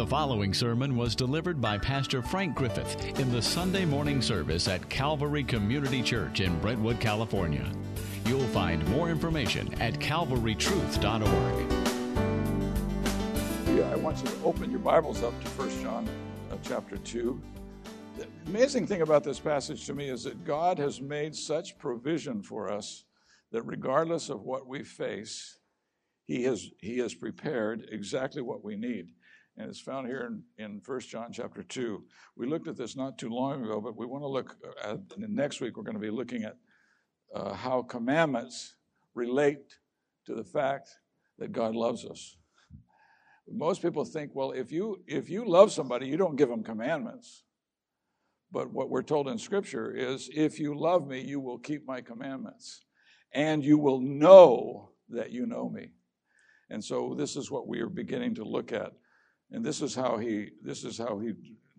The following sermon was delivered by Pastor Frank Griffith in the Sunday morning service at Calvary Community Church in Brentwood, California. You'll find more information at calvarytruth.org. Yeah, I want you to open your Bibles up to 1 John uh, chapter 2. The amazing thing about this passage to me is that God has made such provision for us that regardless of what we face, He has, he has prepared exactly what we need and it's found here in, in 1 John chapter 2. We looked at this not too long ago, but we want to look at, next week we're going to be looking at uh, how commandments relate to the fact that God loves us. Most people think, well, if you if you love somebody, you don't give them commandments. But what we're told in Scripture is, if you love me, you will keep my commandments, and you will know that you know me. And so this is what we are beginning to look at and this is how he, this is how he,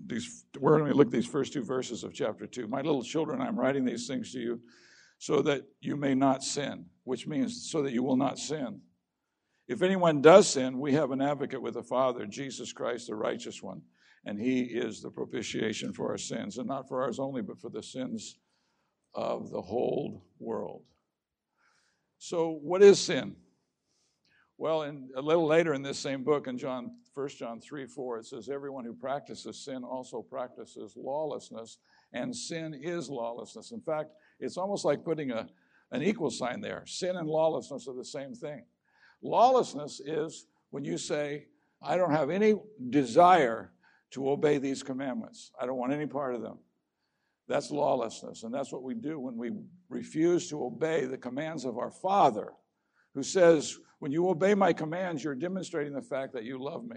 these, we're going look at these first two verses of chapter 2. My little children, I'm writing these things to you so that you may not sin, which means so that you will not sin. If anyone does sin, we have an advocate with the Father, Jesus Christ, the righteous one, and he is the propitiation for our sins, and not for ours only, but for the sins of the whole world. So, what is sin? Well, in, a little later in this same book, in John, 1 John 3 4, it says, Everyone who practices sin also practices lawlessness, and sin is lawlessness. In fact, it's almost like putting a, an equal sign there. Sin and lawlessness are the same thing. Lawlessness is when you say, I don't have any desire to obey these commandments, I don't want any part of them. That's lawlessness. And that's what we do when we refuse to obey the commands of our Father, who says, when you obey my commands, you're demonstrating the fact that you love me.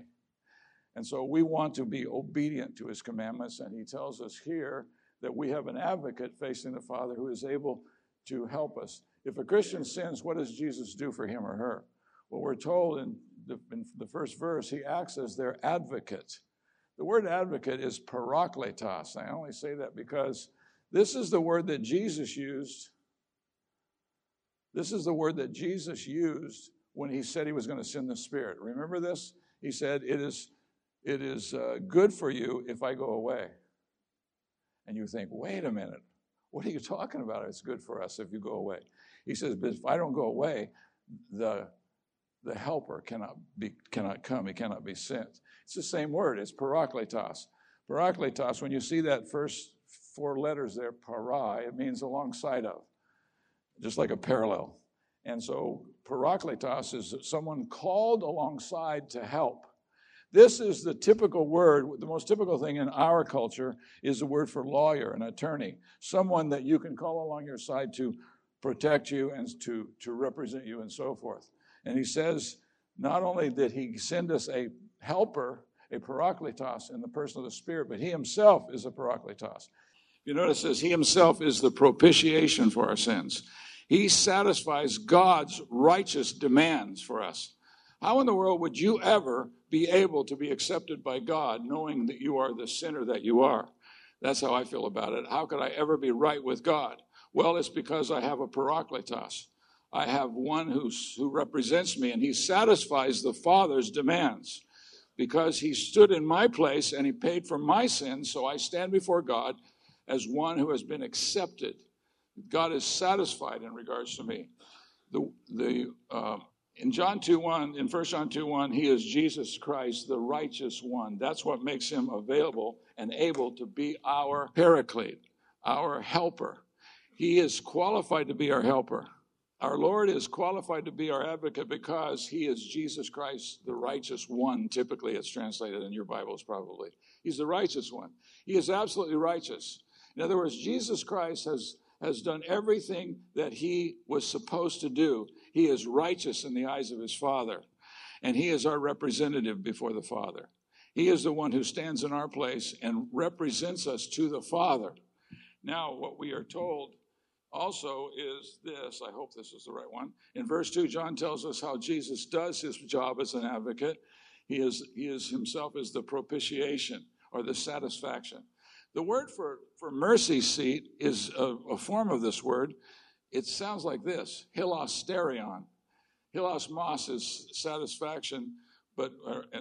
And so we want to be obedient to his commandments. And he tells us here that we have an advocate facing the Father who is able to help us. If a Christian sins, what does Jesus do for him or her? Well, we're told in the, in the first verse, he acts as their advocate. The word advocate is parakletos. I only say that because this is the word that Jesus used. This is the word that Jesus used when he said he was going to send the Spirit. Remember this? He said, It is, it is uh, good for you if I go away. And you think, Wait a minute. What are you talking about? It's good for us if you go away. He says, But if I don't go away, the, the helper cannot, be, cannot come. He cannot be sent. It's the same word. It's parakletos. Parakletos, when you see that first four letters there, para, it means alongside of, just like a parallel. And so parakletos is someone called alongside to help. This is the typical word, the most typical thing in our culture is the word for lawyer, an attorney, someone that you can call along your side to protect you and to, to represent you and so forth. And he says, not only did he send us a helper, a parakletos in the person of the Spirit, but he himself is a parakletos. You notice this, he himself is the propitiation for our sins. He satisfies God's righteous demands for us. How in the world would you ever be able to be accepted by God knowing that you are the sinner that you are? That's how I feel about it. How could I ever be right with God? Well, it's because I have a parakletos. I have one who's, who represents me, and he satisfies the Father's demands because he stood in my place and he paid for my sins. So I stand before God as one who has been accepted God is satisfied in regards to me. The, the, uh, in John 2 1, in 1 John 2 1, he is Jesus Christ, the righteous one. That's what makes him available and able to be our paraclete, our helper. He is qualified to be our helper. Our Lord is qualified to be our advocate because he is Jesus Christ, the righteous one. Typically, it's translated in your Bibles, probably. He's the righteous one. He is absolutely righteous. In other words, Jesus Christ has has done everything that he was supposed to do. He is righteous in the eyes of his Father, and he is our representative before the Father. He is the one who stands in our place and represents us to the Father. Now, what we are told also is this I hope this is the right one. In verse 2, John tells us how Jesus does his job as an advocate. He is, he is himself as the propitiation or the satisfaction. The word for, for mercy seat is a, a form of this word. It sounds like this hilasterion. Hilasmos is satisfaction, but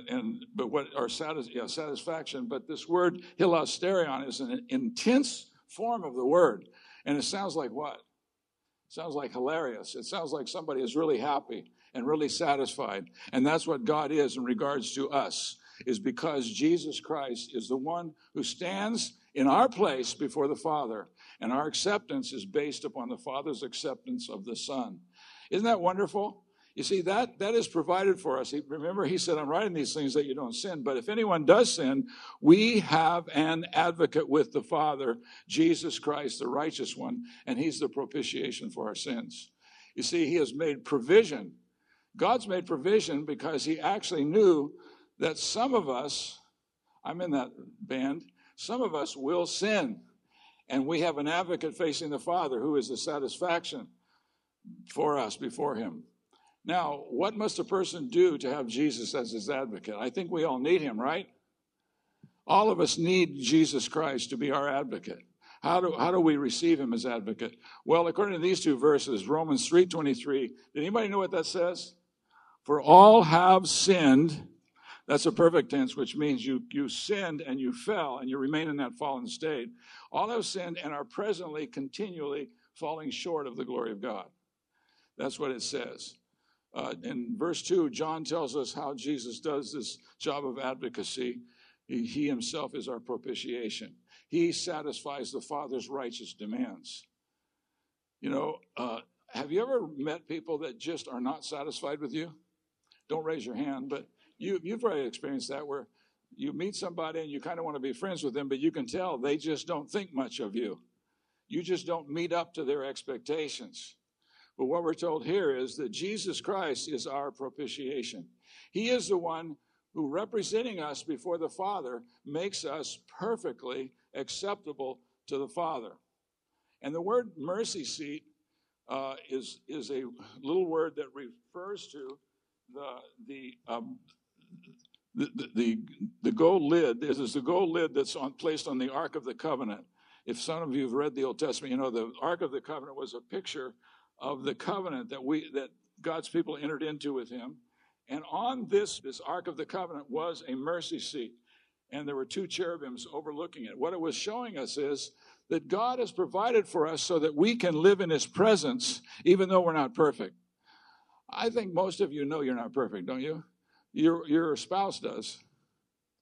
and, but what our satis, yeah, satisfaction. But this word hilasterion is an intense form of the word, and it sounds like what? It sounds like hilarious. It sounds like somebody is really happy and really satisfied, and that's what God is in regards to us. Is because Jesus Christ is the one who stands in our place before the Father, and our acceptance is based upon the Father's acceptance of the Son. Isn't that wonderful? You see, that, that is provided for us. Remember, he said, I'm writing these things that you don't sin. But if anyone does sin, we have an advocate with the Father, Jesus Christ, the righteous one, and he's the propitiation for our sins. You see, he has made provision. God's made provision because he actually knew that some of us, I'm in that band, some of us will sin. And we have an advocate facing the Father who is the satisfaction for us before him. Now, what must a person do to have Jesus as his advocate? I think we all need him, right? All of us need Jesus Christ to be our advocate. How do, how do we receive him as advocate? Well, according to these two verses, Romans 3.23, did anybody know what that says? For all have sinned. That's a perfect tense, which means you, you sinned and you fell and you remain in that fallen state. All have sinned and are presently continually falling short of the glory of God. That's what it says. Uh, in verse 2, John tells us how Jesus does this job of advocacy. He, he himself is our propitiation, he satisfies the Father's righteous demands. You know, uh, have you ever met people that just are not satisfied with you? Don't raise your hand, but you, you've probably experienced that where you meet somebody and you kind of want to be friends with them, but you can tell they just don't think much of you. You just don't meet up to their expectations. But what we're told here is that Jesus Christ is our propitiation. He is the one who, representing us before the Father, makes us perfectly acceptable to the Father. And the word mercy seat uh, is, is a little word that refers to the, the, um, the, the, gold lid. Is the gold lid that's on, placed on the Ark of the Covenant. If some of you have read the Old Testament, you know the Ark of the Covenant was a picture of the covenant that we that God's people entered into with him. And on this, this Ark of the Covenant was a mercy seat. And there were two cherubims overlooking it. What it was showing us is that God has provided for us so that we can live in his presence, even though we're not perfect. I think most of you know you're not perfect, don't you? Your, your spouse does.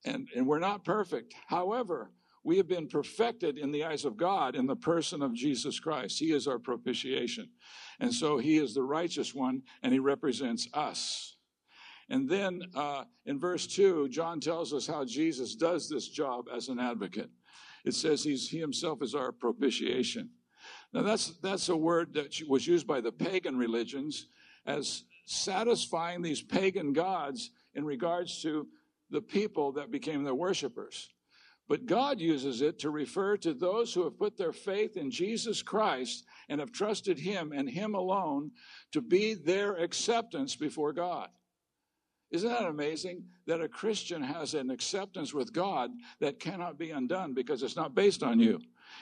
And, and we're not perfect. However, we have been perfected in the eyes of God in the person of Jesus Christ. He is our propitiation. And so he is the righteous one, and he represents us. And then uh, in verse 2, John tells us how Jesus does this job as an advocate. It says he's, he himself is our propitiation. Now, that's, that's a word that was used by the pagan religions as satisfying these pagan gods in regards to the people that became their worshipers. But God uses it to refer to those who have put their faith in Jesus Christ and have trusted Him and Him alone to be their acceptance before God. Isn't that amazing that a Christian has an acceptance with God that cannot be undone because it's not based on you?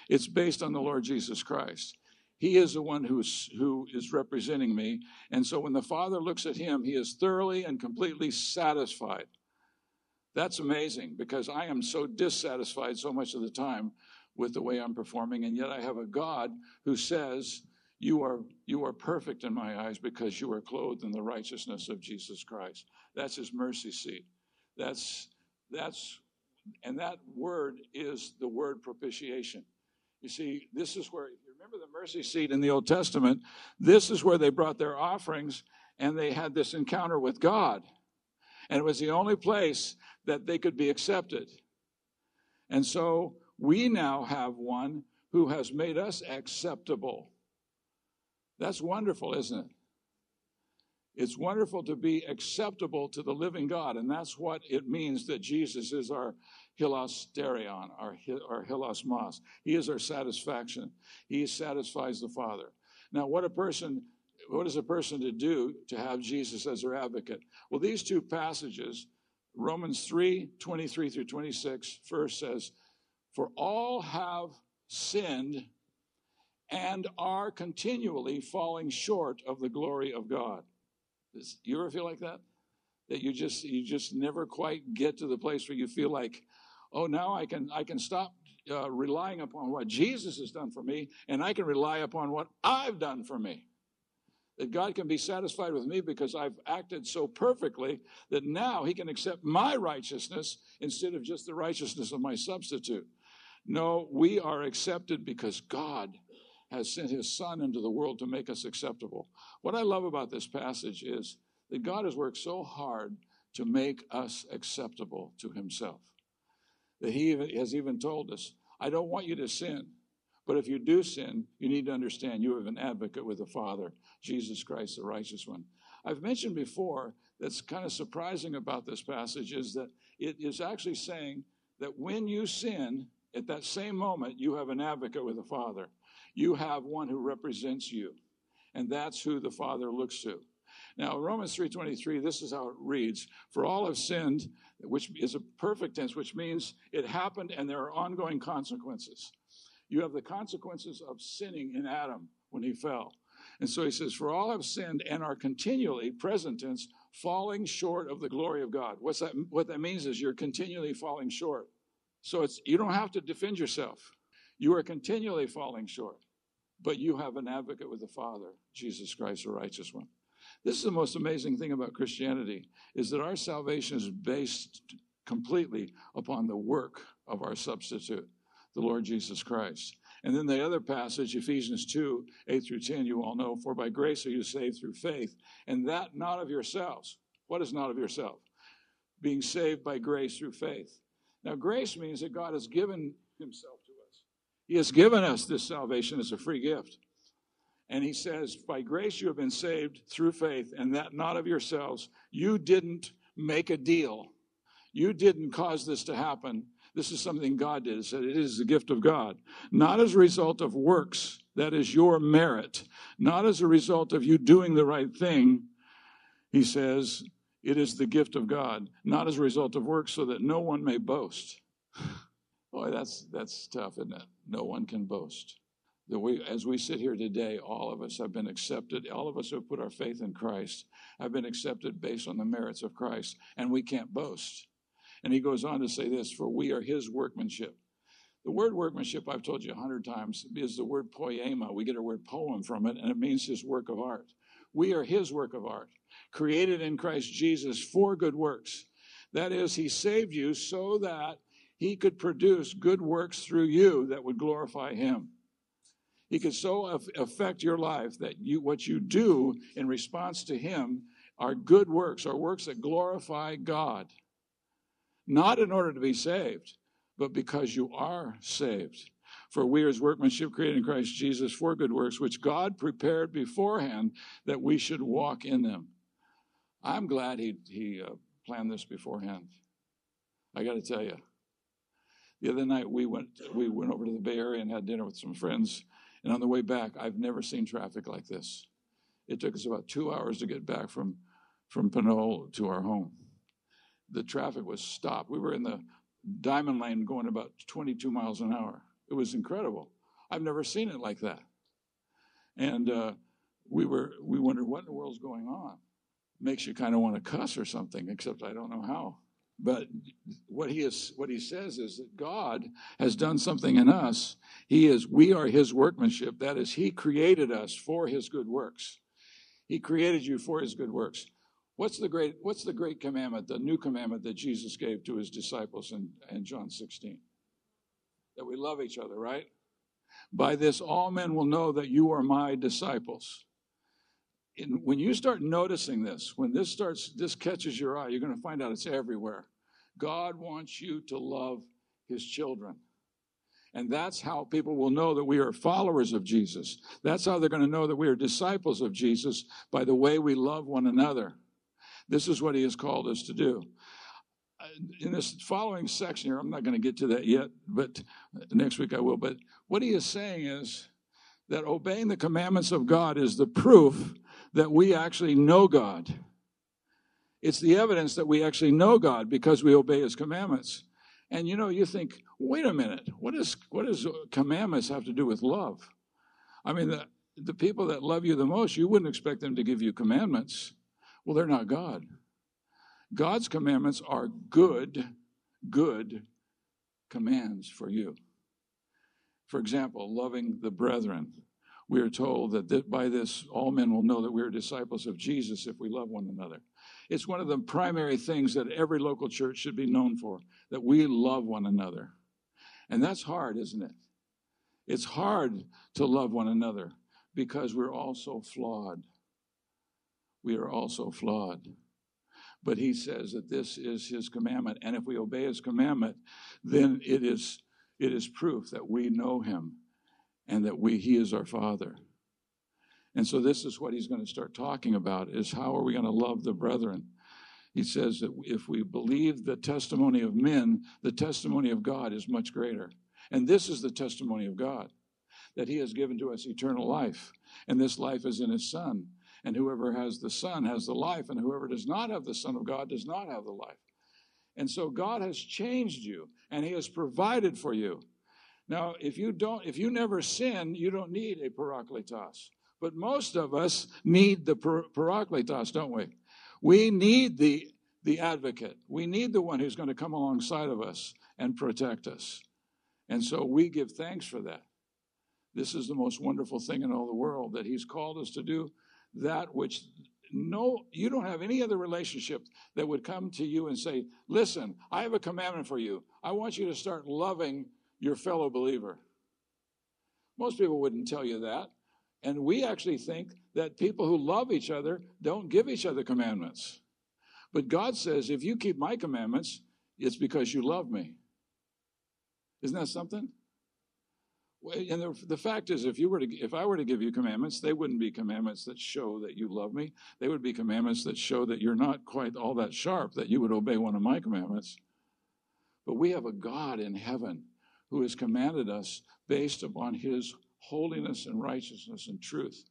It's based on the Lord Jesus Christ. He is the one who's, who is representing me. And so when the Father looks at him, he is thoroughly and completely satisfied. That's amazing because I am so dissatisfied so much of the time with the way I'm performing, and yet I have a God who says, you are, you are perfect in my eyes because you are clothed in the righteousness of Jesus Christ. That's his mercy seat. That's, that's, and that word is the word propitiation. You see, this is where, remember the mercy seat in the Old Testament, this is where they brought their offerings and they had this encounter with God. And it was the only place that they could be accepted. And so we now have one who has made us acceptable. That's wonderful, isn't it? It's wonderful to be acceptable to the living God, and that's what it means that Jesus is our hilasterion, our, our hilasmos. He is our satisfaction. He satisfies the Father. Now, what a person, what is a person to do to have Jesus as their advocate? Well, these two passages Romans 3 23 through 26 first says, For all have sinned and are continually falling short of the glory of God. You ever feel like that? that you just you just never quite get to the place where you feel like, oh, now I can I can stop uh, relying upon what Jesus has done for me, and I can rely upon what I've done for me. That God can be satisfied with me because I've acted so perfectly that now He can accept my righteousness instead of just the righteousness of my substitute. No, we are accepted because God has sent His Son into the world to make us acceptable. What I love about this passage is that God has worked so hard to make us acceptable to Himself that He has even told us I don't want you to sin. But if you do sin, you need to understand you have an advocate with the Father, Jesus Christ, the righteous one. I've mentioned before that's kind of surprising about this passage is that it is actually saying that when you sin, at that same moment, you have an advocate with the Father. You have one who represents you. And that's who the Father looks to. Now, Romans 3:23, this is how it reads, "For all have sinned which is a perfect tense, which means it happened and there are ongoing consequences. You have the consequences of sinning in Adam when he fell. And so he says, For all have sinned and are continually, present tense, falling short of the glory of God. What's that, what that means is you're continually falling short. So it's you don't have to defend yourself. You are continually falling short. But you have an advocate with the Father, Jesus Christ, the righteous one. This is the most amazing thing about Christianity is that our salvation is based completely upon the work of our substitute, the Lord Jesus Christ. And then the other passage, Ephesians 2, 8 through 10, you all know, for by grace are you saved through faith, and that not of yourselves. What is not of yourself? Being saved by grace through faith. Now, grace means that God has given himself. He has given us this salvation as a free gift. And he says, By grace you have been saved through faith, and that not of yourselves. You didn't make a deal. You didn't cause this to happen. This is something God did. It said it is the gift of God, not as a result of works, that is your merit, not as a result of you doing the right thing. He says it is the gift of God, not as a result of works, so that no one may boast. Boy, that's that's tough, isn't it? No one can boast that we, as we sit here today, all of us have been accepted. All of us who have put our faith in Christ have been accepted based on the merits of Christ, and we can't boast. And he goes on to say this for we are his workmanship. The word workmanship, I've told you a hundred times, is the word poema. We get our word poem from it, and it means his work of art. We are his work of art, created in Christ Jesus for good works. That is, he saved you so that he could produce good works through you that would glorify him. He could so affect your life that you, what you do in response to Him are good works, are works that glorify God. Not in order to be saved, but because you are saved. For we are his workmanship created in Christ Jesus for good works, which God prepared beforehand that we should walk in them. I'm glad he, he uh, planned this beforehand. I got to tell you, the other night we went we went over to the Bay Area and had dinner with some friends and on the way back, I've never seen traffic like this. It took us about two hours to get back from, from Pinole to our home. The traffic was stopped. We were in the diamond lane going about 22 miles an hour. It was incredible. I've never seen it like that. And uh, we were we wondered what in the world's going on. Makes you kind of want to cuss or something, except I don't know how. But what he is, what he says is that God has done something in us. He is, we are his workmanship. That is, he created us for his good works. He created you for his good works. What's the great, what's the great commandment, the new commandment that Jesus gave to his disciples in, in John 16? That we love each other, right? By this, all men will know that you are my disciples when you start noticing this, when this starts, this catches your eye, you're going to find out it's everywhere. God wants you to love his children. And that's how people will know that we are followers of Jesus. That's how they're going to know that we are disciples of Jesus by the way we love one another. This is what he has called us to do. Uh, in this following section here, I'm not going to get to that yet, but next week I will. But what he is saying is that obeying the commandments of God is the proof that we actually know God. It's the evidence that we actually know God because we obey his commandments. And you know, you think, wait a minute, what, is, what does commandments have to do with love? I mean, the, the people that love you the most, you wouldn't expect them to give you commandments. Well, they're not God. God's commandments are good, good commands for you. For example, loving the brethren. We are told that by this all men will know that we are disciples of Jesus if we love one another. It's one of the primary things that every local church should be known for that we love one another. And that's hard, isn't it? It's hard to love one another because we're all so flawed. We are also flawed. But he says that this is his commandment. And if we obey his commandment, then it is, it is proof that we know him and that we, he is our father. And so this is what he's going to start talking about is how are we going to love the brethren? He says that if we believe the testimony of men, the testimony of God is much greater. And this is the testimony of God that he has given to us eternal life. And this life is in his son. And whoever has the Son has the life, and whoever does not have the Son of God does not have the life. And so God has changed you, and He has provided for you. Now, if you don't, if you never sin, you don't need a parakletos. But most of us need the parakletos, don't we? We need the the advocate. We need the one who's going to come alongside of us and protect us. And so we give thanks for that. This is the most wonderful thing in all the world that He's called us to do that which no, you don't have any other relationship that would come to you and say, Listen, I have a commandment for you. I want you to start loving your fellow believer. Most people wouldn't tell you that. And we actually think that people who love each other don't give each other commandments. But God says, if you keep my commandments, it's because you love me. Isn't that something? And the, the, fact is, if you were to, if I were to give you commandments, they wouldn't be commandments that show that you love me. They would be commandments that show that you're not quite all that sharp, that you would obey one of my commandments. But we have a God in heaven who has commanded us based upon his holiness and righteousness and truth.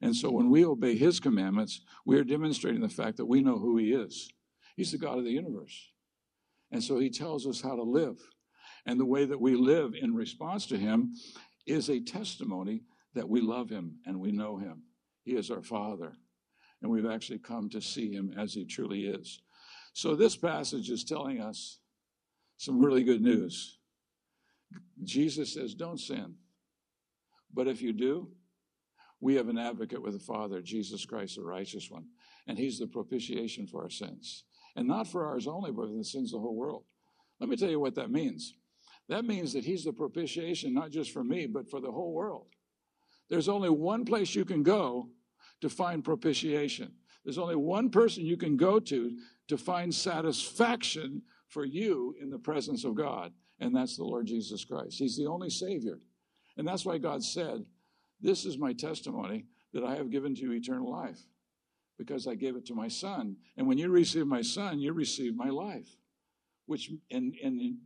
And so when we obey his commandments, we are demonstrating the fact that we know who he is. He's the God of the universe. And so he tells us how to live. And the way that we live in response to Him is a testimony that we love Him and we know Him. He is our Father. And we've actually come to see Him as He truly is. So this passage is telling us some really good news. Jesus says, Don't sin. But if you do, we have an advocate with the Father, Jesus Christ, the righteous one. And He's the propitiation for our sins. And not for ours only, but for the sins of the whole world. Let me tell you what that means. That means that he's the propitiation, not just for me, but for the whole world. There's only one place you can go to find propitiation. There's only one person you can go to to find satisfaction for you in the presence of God, and that's the Lord Jesus Christ. He's the only Savior. And that's why God said, This is my testimony that I have given to you eternal life, because I gave it to my Son. And when you receive my Son, you receive my life which and and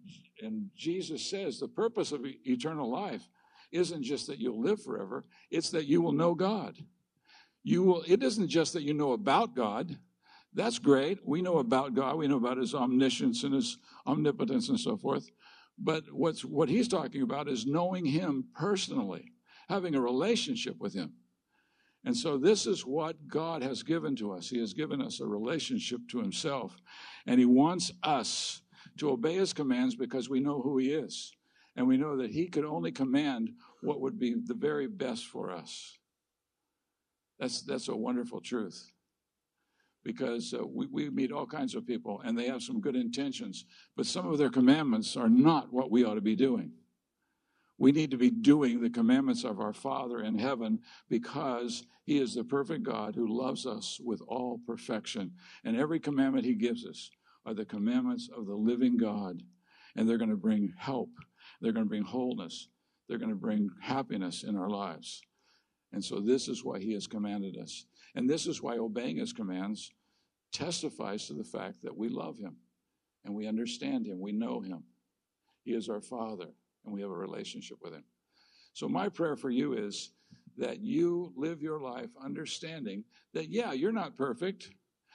and Jesus says the purpose of eternal life isn't just that you'll live forever, it's that you will know God. You will it isn't just that you know about God. That's great. We know about God. We know about his omniscience and his omnipotence and so forth. But what's what he's talking about is knowing him personally, having a relationship with him. And so this is what God has given to us. He has given us a relationship to himself. And he wants us to obey his commands because we know who he is. And we know that he could only command what would be the very best for us. That's, that's a wonderful truth. Because uh, we, we meet all kinds of people and they have some good intentions, but some of their commandments are not what we ought to be doing. We need to be doing the commandments of our Father in heaven because He is the perfect God who loves us with all perfection. And every commandment He gives us are the commandments of the living God, and they're going to bring help. They're going to bring wholeness. They're going to bring happiness in our lives. And so, this is why He has commanded us. And this is why obeying His commands testifies to the fact that we love Him and we understand Him, we know Him. He is our Father, and we have a relationship with Him. So, my prayer for you is that you live your life understanding that, yeah, you're not perfect.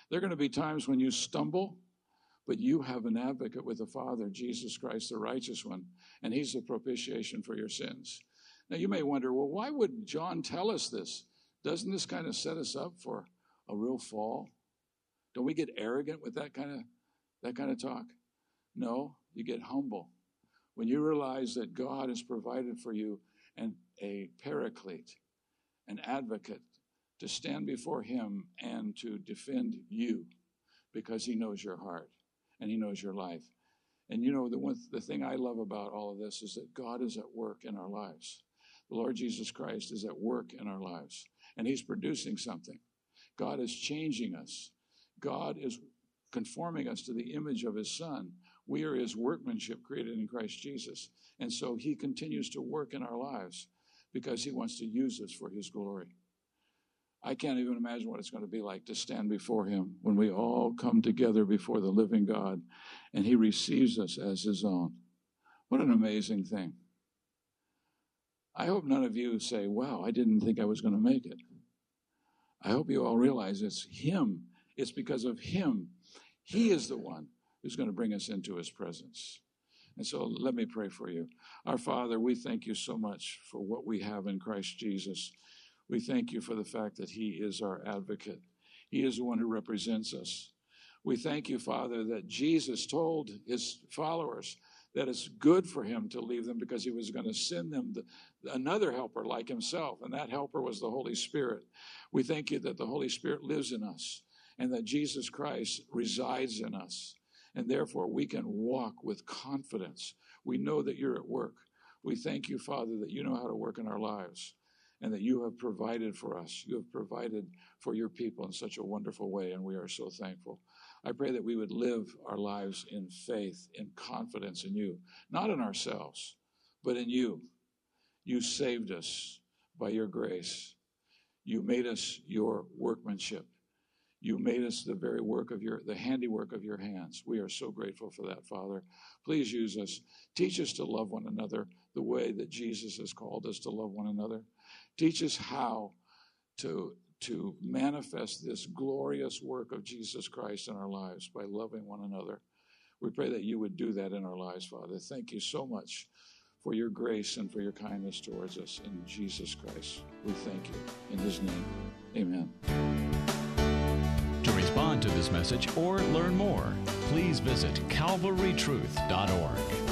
There are going to be times when you stumble. But you have an advocate with the Father, Jesus Christ, the righteous one, and he's the propitiation for your sins. Now, you may wonder, well, why would John tell us this? Doesn't this kind of set us up for a real fall? Don't we get arrogant with that kind of that kind of talk? No, you get humble. When you realize that God has provided for you and a paraclete, an advocate to stand before him and to defend you because he knows your heart and he knows your life. And you know, the, one, the thing I love about all of this is that God is at work in our lives. The Lord Jesus Christ is at work in our lives, and he's producing something. God is changing us. God is conforming us to the image of his Son. We are his workmanship created in Christ Jesus. And so he continues to work in our lives because he wants to use us for his glory. I can't even imagine what it's going to be like to stand before Him when we all come together before the living God and He receives us as His own. What an amazing thing. I hope none of you say, Wow, I didn't think I was going to make it. I hope you all realize it's Him. It's because of Him. He is the one who's going to bring us into His presence. And so let me pray for you. Our Father, we thank you so much for what we have in Christ Jesus. We thank you for the fact that He is our advocate. He is the one who represents us. We thank you, Father, that Jesus told His followers that it's good for Him to leave them because He was going to send them the, another helper like Himself, and that helper was the Holy Spirit. We thank you that the Holy Spirit lives in us and that Jesus Christ resides in us. And therefore, we can walk with confidence. We know that you're at work. We thank you, Father, that you know how to work in our lives and that you have provided for us. You have provided for your people in such a wonderful way, and we are so thankful. I pray that we would live our lives in faith, in confidence in you, not in ourselves, but in you. You saved us by your grace. You made us your workmanship. You made us the very work of your, the handiwork of your hands. We are so grateful for that, Father. Please use us. Teach us to love one another the way that Jesus has called us to love one another. Teach us how to, to manifest this glorious work of Jesus Christ in our lives by loving one another. We pray that you would do that in our lives, Father. Thank you so much for your grace and for your kindness towards us. In Jesus Christ, we thank you. In his name, amen. To respond to this message or learn more, please visit calvarytruth.org.